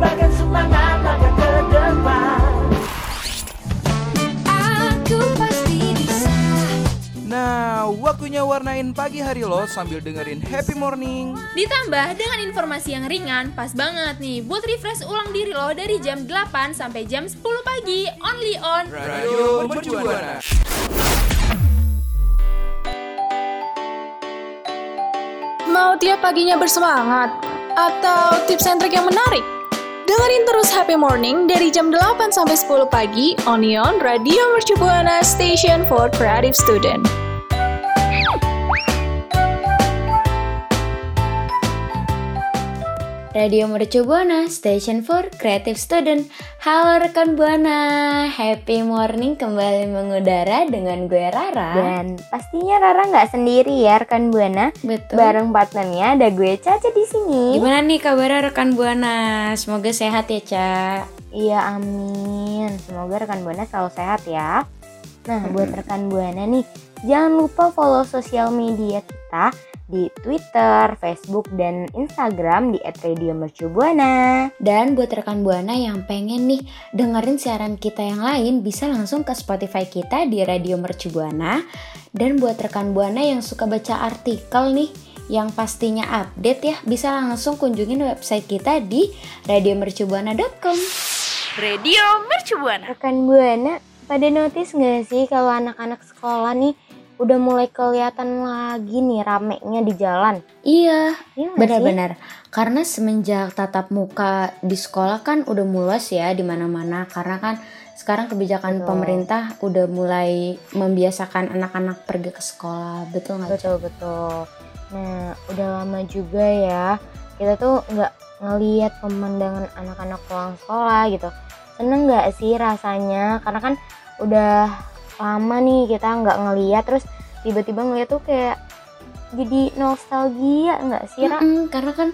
Sebagai semangat langkah ke depan Aku pasti bisa. Nah, waktunya warnain pagi hari lo sambil dengerin happy morning. Ditambah dengan informasi yang ringan, pas banget nih buat refresh ulang diri lo dari jam 8 sampai jam 10 pagi, only on Radio Mercubuana. Mau tiap paginya bersemangat? Atau tips and trick yang menarik? Dengerin terus Happy Morning dari jam 8 sampai 10 pagi Onion Radio Mercu Buana Station for Creative Student. Radio Mercu Buana, Station for Creative Student. Halo rekan Buana, happy morning kembali mengudara dengan gue Rara. Dan pastinya Rara nggak sendiri ya rekan Buana. Betul. Bareng partnernya ada gue Caca di sini. Gimana nih kabarnya rekan Buana? Semoga sehat ya, Ca. Iya amin. Semoga rekan Buana selalu sehat ya. Nah buat rekan Buana nih, jangan lupa follow sosial media kita di Twitter, Facebook, dan Instagram di @radiomercubuana. Dan buat rekan Buana yang pengen nih dengerin siaran kita yang lain bisa langsung ke Spotify kita di Radio Mercu Buana. Dan buat rekan Buana yang suka baca artikel nih yang pastinya update ya bisa langsung kunjungin website kita di radiomercubuana.com. Radio Mercu Buana. Rekan Buana, pada notice nggak sih kalau anak-anak sekolah nih udah mulai kelihatan lagi nih ramenya di jalan? Iya, Iya benar-benar. Karena semenjak tatap muka di sekolah kan udah mulus ya di mana-mana karena kan sekarang kebijakan Betul. pemerintah udah mulai membiasakan anak-anak pergi ke sekolah. Betul nggak? Betul betul. Nah, udah lama juga ya kita tuh nggak ngeliat pemandangan anak-anak pulang sekolah gitu. Seneng nggak sih rasanya? Karena kan udah lama nih kita nggak ngeliat terus tiba-tiba ngeliat tuh kayak jadi nostalgia nggak sih Ra? Mm-mm, karena kan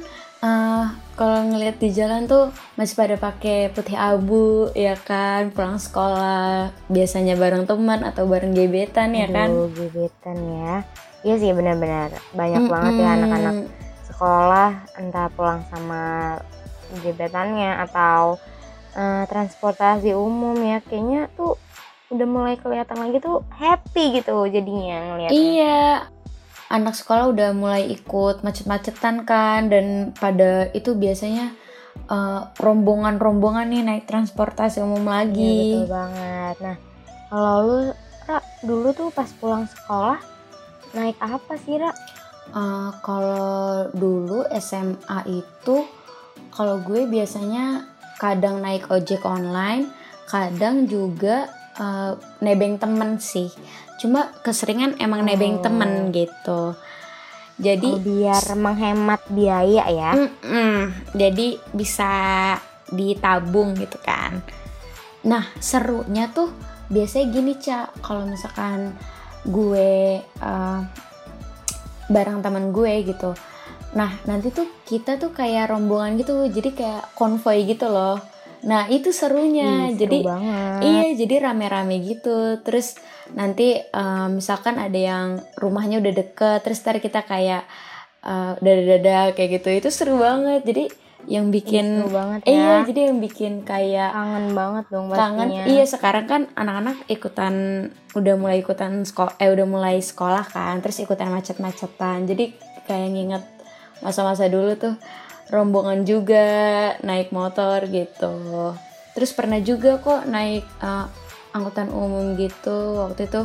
eh, kalau ngelihat di jalan tuh masih pada pakai putih abu ya kan pulang sekolah biasanya bareng teman atau bareng gebetan ya kan Aduh, gebetan ya. Iya sih benar-benar banyak Mm-mm. banget ya anak-anak sekolah entah pulang sama gebetannya atau eh, transportasi umum ya kayaknya tuh udah mulai kelihatan lagi tuh happy gitu jadinya ngeliatnya. Iya, anak sekolah udah mulai ikut macet-macetan kan, dan pada itu biasanya eh, rombongan-rombongan nih naik transportasi umum Iya, lagi. betul banget. Nah, kalau lu Ra, dulu tuh pas pulang sekolah naik apa sih Ra? Eh, kalau dulu SMA itu, kalau gue biasanya kadang naik ojek online, kadang juga eh, nebeng temen sih. Cuma keseringan emang nebeng Oh. temen gitu. Jadi Oh, biar menghemat biaya ya. Mm-mm. Jadi bisa ditabung gitu kan. Nah serunya tuh biasanya gini cak kalau misalkan gue eh, bareng teman gue gitu. Nah nanti tuh kita tuh kayak rombongan gitu, jadi kayak konvoy gitu loh. Nah itu serunya, Ih, seru jadi banget. Iya, jadi rame-rame gitu. Terus nanti eh, misalkan ada yang rumahnya udah deket, terus ntar kita kayak eh, dada-dada kayak gitu. Itu seru banget. Jadi yang bikin seru banget Iya, ya. jadi yang bikin kayak kangen banget dong kangen. pastinya. Iya, sekarang kan anak-anak ikutan udah mulai ikutan sekolah eh udah mulai sekolah kan, terus ikutan macet-macetan. Jadi kayak nginget masa-masa dulu tuh rombongan juga naik motor gitu. Terus pernah juga kok naik eh, angkutan umum gitu. Waktu itu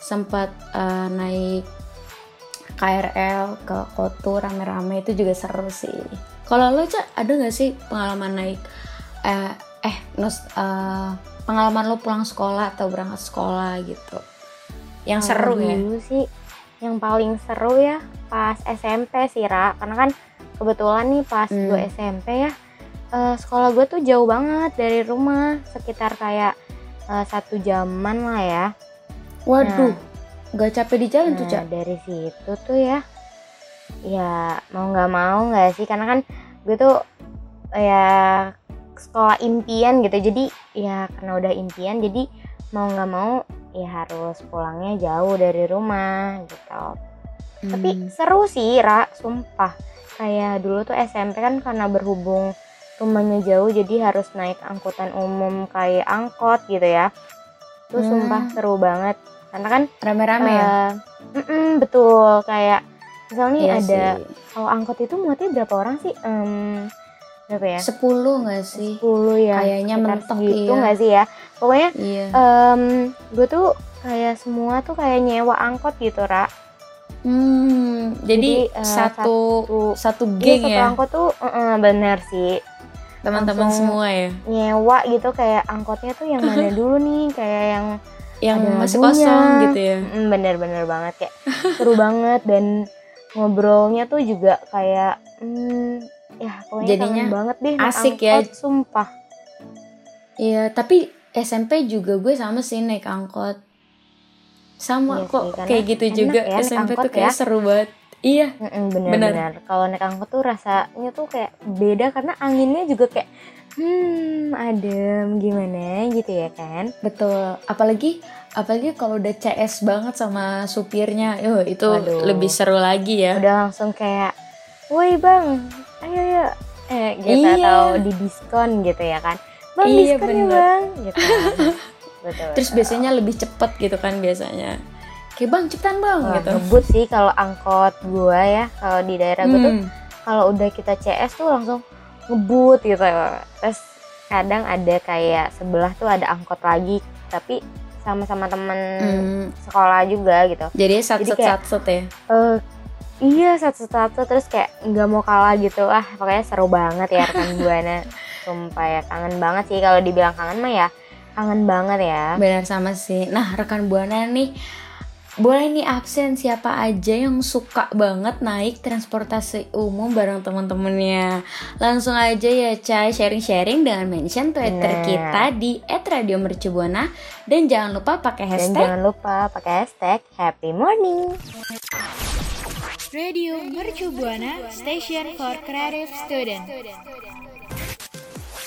sempat eh, naik KRL ke Kotu rame-rame itu juga seru sih. Kalau lo Cak, ada nggak sih pengalaman naik eh eh nos, eh, pengalaman lo pulang sekolah atau berangkat sekolah gitu? Yang seru ya? dulu sih yang paling seru ya pas SMP sih Ra karena kan kebetulan nih pas Hmm. gue SMP ya eh, sekolah gue tuh jauh banget dari rumah sekitar kayak eh, satu jaman lah ya Waduh, nggak capek di jalan tuh, Nah, Cak? dari situ tuh ya, ya mau nggak mau nggak sih, karena kan gue tuh ya sekolah impian gitu, jadi ya karena udah impian, jadi mau nggak mau ya harus pulangnya jauh dari rumah gitu. Tapi Hmm. seru sih, Ra, sumpah. Kayak dulu tuh SMP kan karena berhubung rumahnya jauh, jadi harus naik angkutan umum kayak angkot gitu ya. Tuh Hmm. sumpah seru banget. Karena kan rame-rame ya? Eh, mm-mm, betul kayak misalnya Iya ada kalau angkot itu muatnya berapa orang sih? Em, berapa ya? 10 nggak sih? 10 ya. Kayaknya mentok, segitu iya. nggak sih ya? Pokoknya Iya. em gue tuh kayak semua tuh kayak nyewa angkot gitu, Ra. Hmm, jadi, Jadi, eh, satu satu iya, geng satu ya, angkot tuh eh, bener sih. teman-teman semua ya, Nyewa gitu kayak angkotnya tuh yang mana dulu nih? Kayak yang yang Ada masih lagunya. kosong gitu ya. Mm, bener-bener banget kayak seru banget dan ngobrolnya tuh juga kayak hmm, ya pokoknya Jadinya kangen banget deh asik ya. angkot, sumpah Iya, tapi SMP juga gue sama sih naik angkot. Sama Iya kok sih, kayak gitu juga ya SMP tuh kayak ya. seru banget. Iya, Mm-mm, bener-bener kalau naik angkot tuh rasanya tuh kayak beda karena anginnya juga kayak hmm adem gimana gitu ya kan betul. Apalagi apalagi kalau udah CS banget sama supirnya, yo itu Waduh. lebih seru lagi ya. udah langsung kayak woi bang ayo ya eh gitu Iya. atau di diskon gitu ya kan bang Iya, diskon ya bang gitu betul, Terus betul. biasanya lebih cepet gitu kan biasanya. Kayak bang cepetan bang Wah, gitu. ngebut sih kalau angkot gua ya kalau di daerah gua tuh Hmm. kalau udah kita CS tuh langsung ngebut gitu terus kadang ada kayak sebelah tuh ada angkot lagi tapi sama-sama temen Hmm. sekolah juga gitu Jadi sat Jadi sat kayak- sat sat ya. Eh iya satu-satu terus kayak nggak mau kalah gitu ah pokoknya seru banget ya rekan buana sumpah ya kangen banget sih kalau dibilang kangen mah ya kangen banget ya Benar sama sih. Nah, rekan Buana nih boleh nih absen siapa aja yang suka banget naik transportasi umum bareng teman-temannya. Langsung aja ya Cai sharing-sharing dengan mention Twitter Bener. kita di @radiomercubuana dan jangan lupa pakai dan hashtag jangan lupa pakai hashtag happy morning Radio Mercu Buana Station for Creative Student.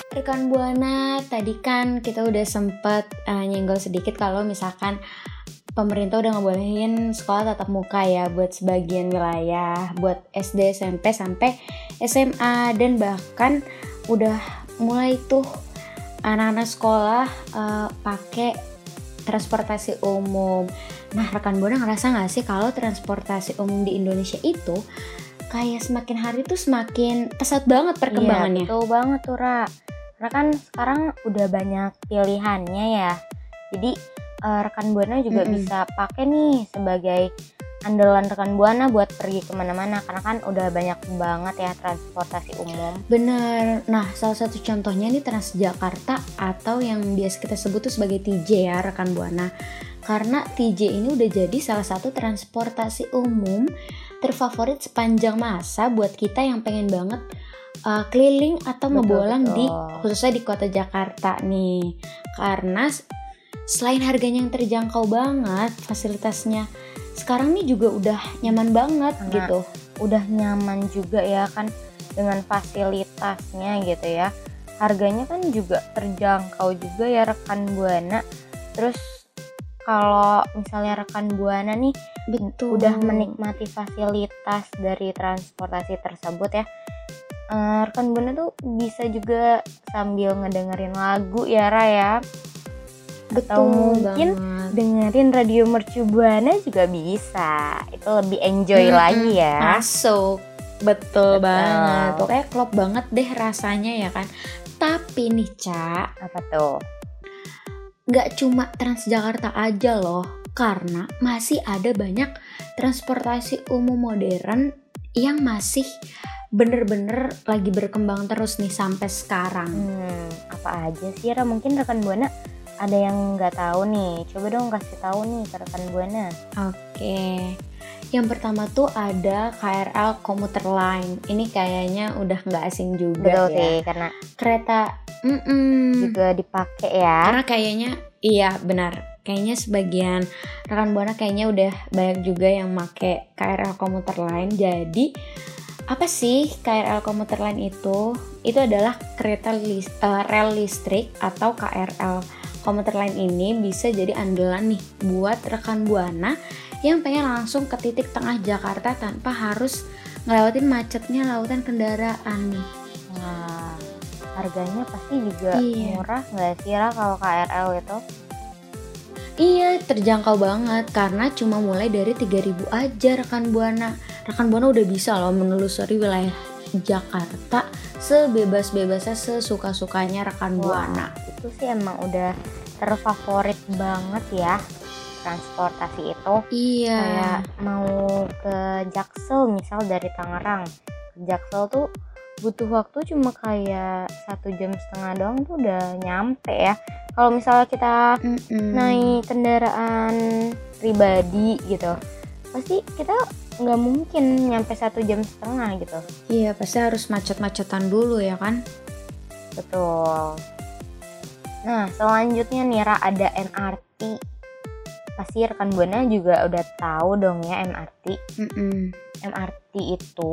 Rekan Buana, tadi kan kita udah sempet uh, nyenggol sedikit kalau misalkan pemerintah udah ngebolehin sekolah tatap muka ya buat sebagian wilayah, buat SD, SMP sampai SMA dan bahkan udah mulai tuh anak-anak sekolah uh, pakai transportasi umum. Nah, rekan Buana ngerasa nggak sih kalau transportasi umum di Indonesia itu kayak semakin hari tuh semakin pesat banget perkembangannya? Iya, betul banget tuh Ra. Karena kan sekarang udah banyak pilihannya ya. Jadi eh, rekan buana juga Mm-mm. bisa pakai nih sebagai andalan rekan buana buat pergi ke mana-mana. Karena kan udah banyak banget ya transportasi umum. Bener. Nah, salah satu contohnya nih Transjakarta atau yang biasa kita sebut tuh sebagai TJ ya, rekan Buana. Karena TJ ini udah jadi salah satu transportasi umum terfavorit sepanjang masa buat kita yang pengen banget uh, keliling atau ngebolang di khususnya di kota Jakarta nih. Karena selain harganya yang terjangkau banget, fasilitasnya sekarang nih juga udah nyaman banget Karena gitu. Udah nyaman juga ya kan dengan fasilitasnya gitu ya. Harganya kan juga terjangkau juga ya rekan buana. Terus kalau misalnya rekan buana nih Betul. udah menikmati fasilitas dari transportasi tersebut ya eh, rekan buana tuh bisa juga sambil ngedengerin lagu ya Ra ya atau mungkin banget. dengerin radio mercu buana juga bisa itu lebih enjoy Mm-mm, lagi ya Masuk. Betul, Betul. banget. Pokoknya klop banget deh rasanya ya kan. Tapi nih, Ca, apa tuh nggak cuma Transjakarta aja loh. Karena masih ada banyak transportasi umum modern yang masih bener-bener lagi berkembang terus nih sampai sekarang. hmm, apa aja sih Ra mungkin rekan buana ada yang nggak tahu nih coba dong kasih tahu nih ke rekan buana Oke. Yang pertama tuh ada KRL Komuter Line. Ini kayaknya udah nggak asing juga Betul ya. sih, karena Kereta mm-mm. juga dipakai ya. Karena kayaknya iya benar. Kayaknya sebagian rekan buana kayaknya udah banyak juga yang make KRL Komuter Line. Jadi apa sih KRL Komuter Line itu? Itu adalah kereta lis- eh, rel listrik atau KRL Komuter Line ini bisa jadi andalan nih buat rekan buana yang pengen langsung ke titik tengah Jakarta tanpa harus ngelewatin macetnya lautan kendaraan nih. Nah, harganya pasti juga Iya. murah nggak sih Ra kalau KRL itu? Iya, terjangkau banget karena cuma mulai dari 3000 aja rekan Buana. Rekan Buana udah bisa loh menelusuri wilayah Jakarta sebebas-bebasnya sesuka-sukanya rekan Wah. Buana. Itu sih emang udah terfavorit banget ya transportasi itu. Iya. Kayak mau ke Jaksel misal dari Tangerang Jaksel tuh butuh waktu cuma kayak satu jam setengah doang tuh udah nyampe ya. Kalau misalnya kita Mm-mm. naik kendaraan pribadi gitu pasti kita nggak mungkin nyampe satu jam setengah gitu Iya, pasti harus macet-macetan dulu ya kan? betul nah selanjutnya nih Ra ada MRT pasti rekan buana juga udah tahu dong ya MRT Mm-mm. MRT itu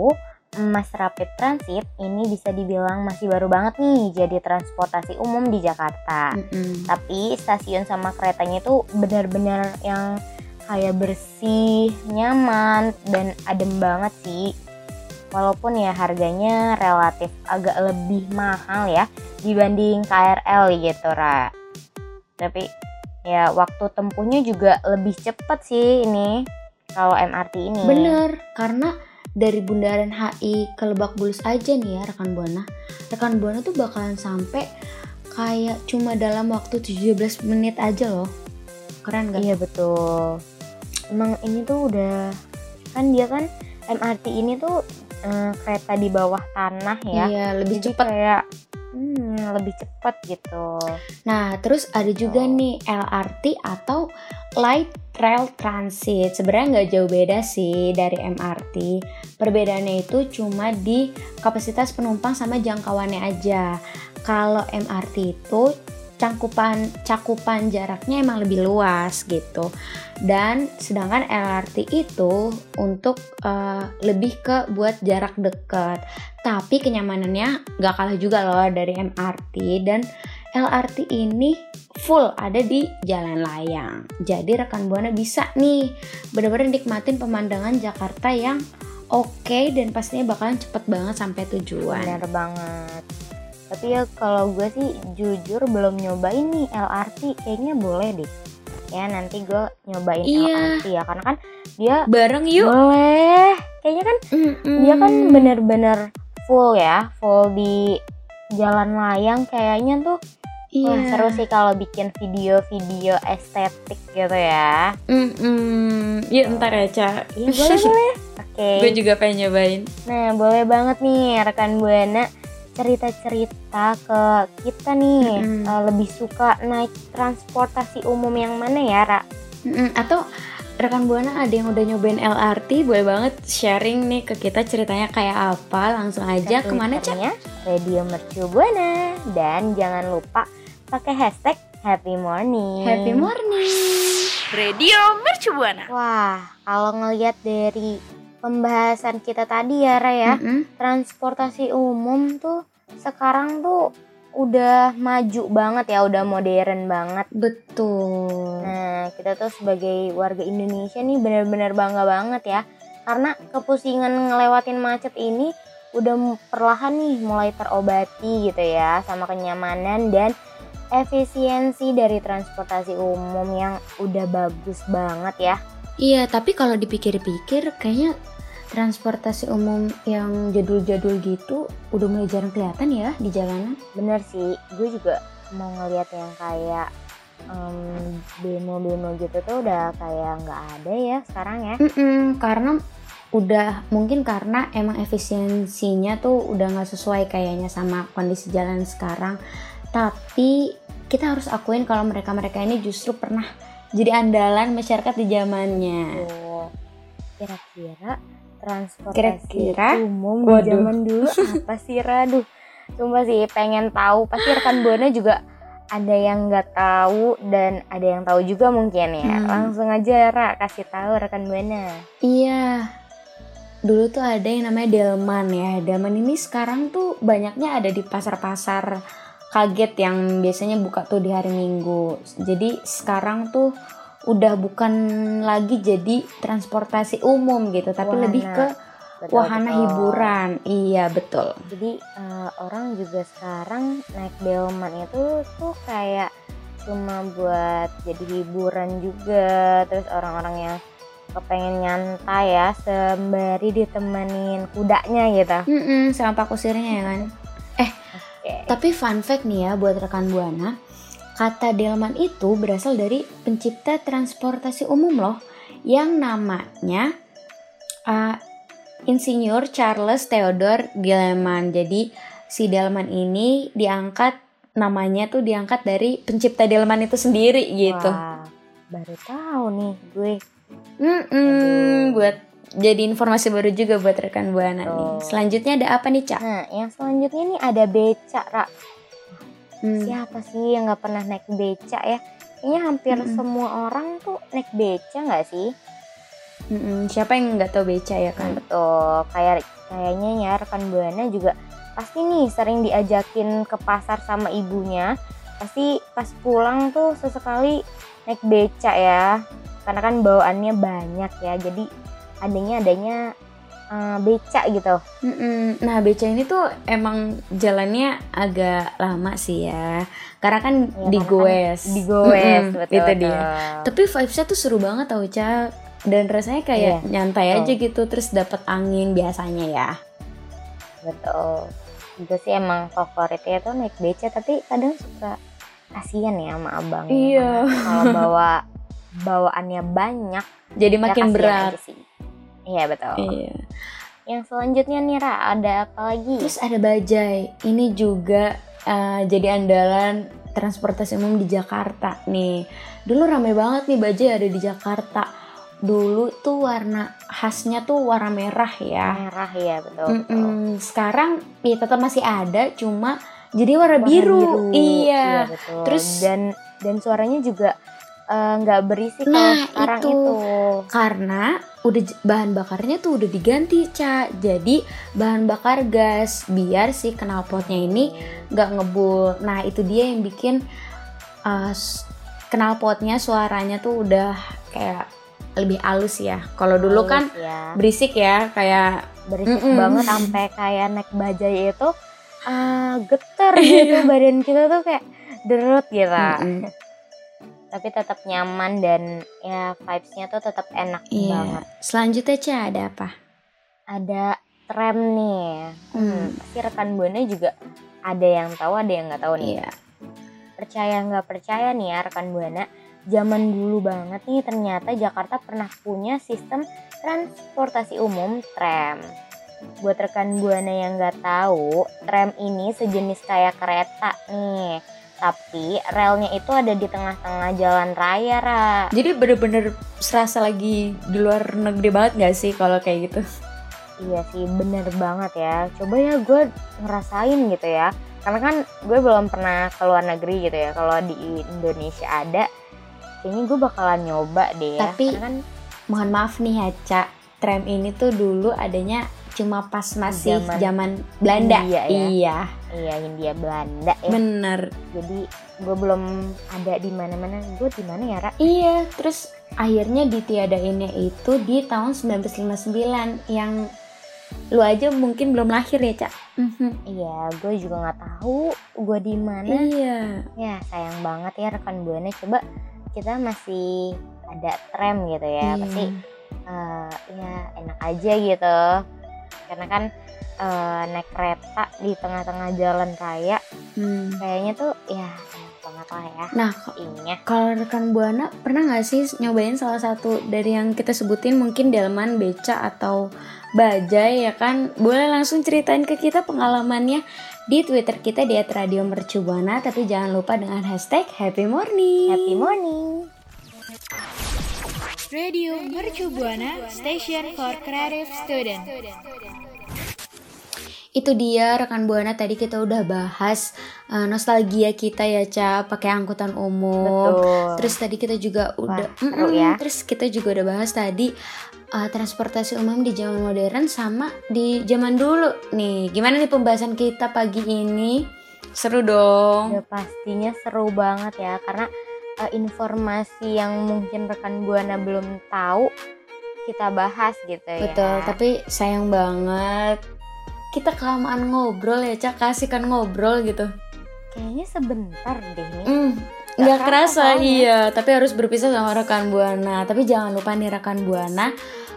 Mass Rapid Transit ini bisa dibilang masih baru banget nih jadi transportasi umum di Jakarta Mm-mm. tapi stasiun sama keretanya itu benar-benar yang kayak bersih, nyaman dan adem banget sih. Walaupun ya harganya relatif agak lebih mahal ya dibanding KRL gitu, Ra. Tapi ya waktu tempuhnya juga lebih cepat sih ini kalau MRT ini. Bener, karena dari Bundaran HI ke Lebak Bulus aja nih ya rekan Buana. Rekan Buana tuh bakalan sampai kayak cuma dalam waktu 17 menit aja loh. Keren gak? Iya betul. Emang ini tuh udah kan dia kan MRT ini tuh eh, kereta di bawah tanah ya. Iya, lebih cepat. kayak hmm, lebih cepat gitu. Nah, terus ada juga Oh. nih LRT atau Light Rail Transit. Sebenarnya nggak jauh beda sih dari MRT. Perbedaannya itu cuma di kapasitas penumpang sama jangkauannya aja. Kalau MRT itu cakupan cakupan jaraknya emang lebih luas gitu. Dan sedangkan LRT itu untuk eh, lebih ke buat jarak dekat. Tapi kenyamanannya nggak kalah juga loh dari MRT dan LRT ini full ada di jalan layang. Jadi rekan buana bisa nih benar-benar nikmatin pemandangan Jakarta yang oke dan pastinya bakalan cepet banget sampai tujuan. Bener banget. Tapi ya kalau gue sih jujur belum nyobain nih LRT, kayaknya boleh deh. Ya nanti gue nyobain Iya. LRT ya karena kan dia Bareng yuk. boleh. Kayaknya kan Mm-mm. dia kan bener-bener full ya, full di jalan layang kayaknya tuh Iya. Wah seru sih kalau bikin video-video estetik gitu ya. Mm-mm. Yuk ntar ya Ca. Iya boleh boleh. Oke. Gue juga pengen nyobain. Nah boleh banget nih rekan buana cerita-cerita ke kita nih Mm-mm. eh, lebih suka naik transportasi umum yang mana ya Ra? Mm-mm. Atau rekan buana ada yang udah nyobain LRT boleh banget sharing nih ke kita ceritanya kayak apa langsung aja Ke ke mana? Twitternya Radio Mercu Buana dan jangan lupa pakai hashtag Happy Morning. Happy morning. Radio Mercubuana. Wah kalau ngelihat dari pembahasan kita tadi ya Ra ya. Mm-mm. transportasi umum tuh sekarang tuh udah maju banget ya, udah modern banget. Betul. Nah, kita tuh sebagai warga Indonesia nih benar-benar bangga banget ya. Karena kepusingan ngelewatin macet ini udah perlahan nih mulai terobati gitu ya sama kenyamanan dan efisiensi dari transportasi umum yang udah bagus banget ya. Iya, tapi kalau dipikir-pikir kayaknya transportasi umum yang jadul-jadul gitu udah mulai jarang kelihatan ya di jalanan. bener sih gue juga mau ngeliat yang kayak em, demo-demo gitu tuh udah kayak nggak ada ya sekarang ya Mm-mm, karena udah mungkin karena emang efisiensinya tuh udah nggak sesuai kayaknya sama kondisi jalan sekarang. Tapi kita harus akuin kalau mereka-mereka ini justru pernah jadi andalan masyarakat di zamannya. Tuh. kira-kira transportasi Kira-kira? umum Waduh. di zaman dulu apa sih Raduh Sumpah sih pengen tahu pasti rekan buana juga ada yang nggak tahu dan ada yang tahu juga mungkin ya Hmm. langsung aja Ra kasih tahu rekan buana Iya. Dulu tuh ada yang namanya delman ya. Delman ini sekarang tuh banyaknya ada di pasar-pasar kaget yang biasanya buka tuh di hari Minggu. Jadi sekarang tuh udah bukan lagi jadi transportasi umum gitu, tapi Wahana. lebih ke Betul, wahana betul. hiburan. Iya, betul. jadi eh, orang juga sekarang naik delman itu tuh kayak cuma buat jadi hiburan juga terus orang-orang yang kepengen nyantai ya sembari ditemenin kudanya gitu Mm-mm, sama pak kusirnya ya kan. Oke. Tapi fun fact nih ya buat rekan Buana, kata delman itu berasal dari pencipta transportasi umum loh, yang namanya uh, Insinyur Charles Theodore Delman. Jadi si delman ini diangkat namanya tuh diangkat dari pencipta delman itu sendiri gitu. Wah, baru tahu nih gue Mm-mm, buat jadi informasi baru juga buat rekan Buana nih. Selanjutnya ada apa nih Cak? nah yang selanjutnya nih ada beca Ra. Hmm. siapa sih yang nggak pernah naik beca ya kayaknya hampir Mm-mm. semua orang tuh naik beca nggak sih Mm-mm, Siapa yang nggak tahu beca ya kan? Betul, kayak kayaknya ya rekan buana juga pasti nih sering diajakin ke pasar sama ibunya. Pasti pas pulang tuh sesekali naik beca ya. Karena kan bawaannya banyak ya. Jadi adanya adanya eh, beca gitu. Mm-mm. Nah beca ini tuh emang jalannya agak lama sih ya, karena kan Ya, di karena kan goes, Di goes, Mm-mm, betul. itu dia. Tapi vibesnya tuh seru banget tau Ca, dan rasanya kayak Iya, nyantai betul. aja gitu, terus dapat angin biasanya ya. Betul. Itu sih emang favoritnya tuh naik beca tapi kadang suka kasihan ya sama abang. Iya. Kalau bawa bawaannya banyak Jadi ya makin berat. sih. Iya betul. Iya. Yang selanjutnya nih Ra, ada apa lagi? Terus ada bajai, ini juga eh, jadi andalan transportasi umum di Jakarta nih. Dulu rame banget nih bajai ada di Jakarta. Dulu tuh warna khasnya tuh warna merah ya. merah ya betul. betul. Mm-mm. Sekarang ya tetap masih ada, cuma jadi warna, Warna biru. Iya. betul. Terus- dan dan suaranya juga eh, nggak berisik Nah, kalau sekarang itu. itu. Karena udah bahan bakarnya tuh udah diganti, Ca. Jadi bahan bakar gas biar si knalpotnya ini nggak ngebul. Nah, itu dia yang bikin uh, knalpotnya suaranya tuh udah kayak lebih halus ya. Kalau dulu kan Halus ya, berisik ya, kayak berisik Mm-mm. banget sampai kayak naik bajai itu ah getar gitu badan kita tuh kayak derut gitu. mm-mm. Tapi tetap nyaman dan ya vibes-nya tuh tetap enak Iya. banget. Selanjutnya, Ca, ada apa? Ada tram nih. Hmm, Hmm. pasti rekan buana juga ada yang tahu, ada yang nggak tahu nih. Iya. percaya nggak percaya nih ya rekan buana zaman dulu banget nih ternyata Jakarta pernah punya sistem transportasi umum tram buat rekan buana yang nggak tahu tram ini sejenis kayak kereta nih tapi relnya itu ada di tengah-tengah jalan raya Ra. Jadi bener-bener serasa lagi di luar negeri banget gak sih kalau kayak gitu? Iya sih bener banget ya. Coba ya gue ngerasain gitu ya. Karena kan gue belum pernah ke luar negeri gitu ya. Kalau di Indonesia ada Kayaknya gue bakalan nyoba deh ya. Tapi- Karena kan Mohon maaf nih ya, Ca. Tram ini tuh dulu adanya cuma pas masih Zaman zaman Belanda. India ya. Iya, Iya India Belanda ya bener. Jadi gue belum ada di mana-mana Gue di mana ya Ra? Iya, terus akhirnya ditiadainnya itu di tahun 1959 yang lu aja mungkin belum lahir ya, Cak. Mhm. Iya gue juga nggak tahu gue di mana Iya. Ya sayang banget ya rekan buana Coba kita masih ada tram gitu ya Iya. Pasti eh, ya enak aja gitu karena kan eh, naik kereta di tengah-tengah jalan raya Hmm. kayaknya tuh ya banget lah ya Nah, ininya kalau rekan Buana pernah nggak sih nyobain salah satu dari yang kita sebutin mungkin delman, beca atau bajai ya kan? Boleh langsung ceritain ke kita pengalamannya di Twitter kita di @radiomercubuana tapi jangan lupa dengan hashtag Happy Morning. happy morning Radio Mercu Buana Station for Creative Student. Itu dia rekan Buana tadi kita udah bahas uh, nostalgia kita ya Ca pakai angkutan umum. Betul. Terus tadi kita juga udah seru Mm-mm, ya. Terus kita juga udah bahas tadi uh, transportasi umum di zaman modern sama di zaman dulu. Nih, gimana nih pembahasan kita pagi ini? Seru dong. Udah pastinya seru banget ya karena eh, informasi yang mungkin rekan Buana belum tahu kita bahas gitu ya. Betul, tapi sayang banget kita kelamaan ngobrol ya, Cak. Kasihkan ngobrol gitu. kayaknya sebentar deh nih. Nggak nggak kerasa iya. Tapi harus berpisah sama rekan buana. Tapi jangan lupa nih rekan buana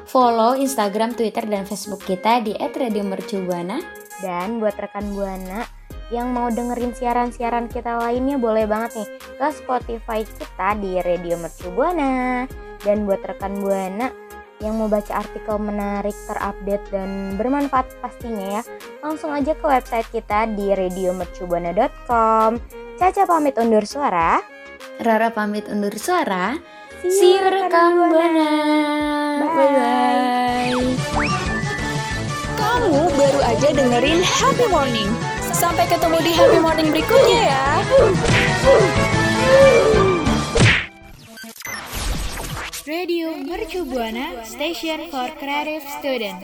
follow Instagram, Twitter, dan Facebook kita di @radiomercubuana. Dan buat rekan Buana yang mau dengerin siaran-siaran kita lainnya boleh banget nih ke Spotify kita di Radio Mercu Buana. Dan buat rekan Buana yang mau baca artikel menarik, terupdate dan bermanfaat pastinya ya, langsung aja ke website kita di radiomercubuana.com. Caca pamit undur suara. Rara pamit undur suara. See See you, you rekan buana. Bye. Bye bye. Kamu baru aja dengerin Happy Morning. Sampai ketemu di Happy Morning berikutnya ya. Radio Mercu Buana Station for Creative Student.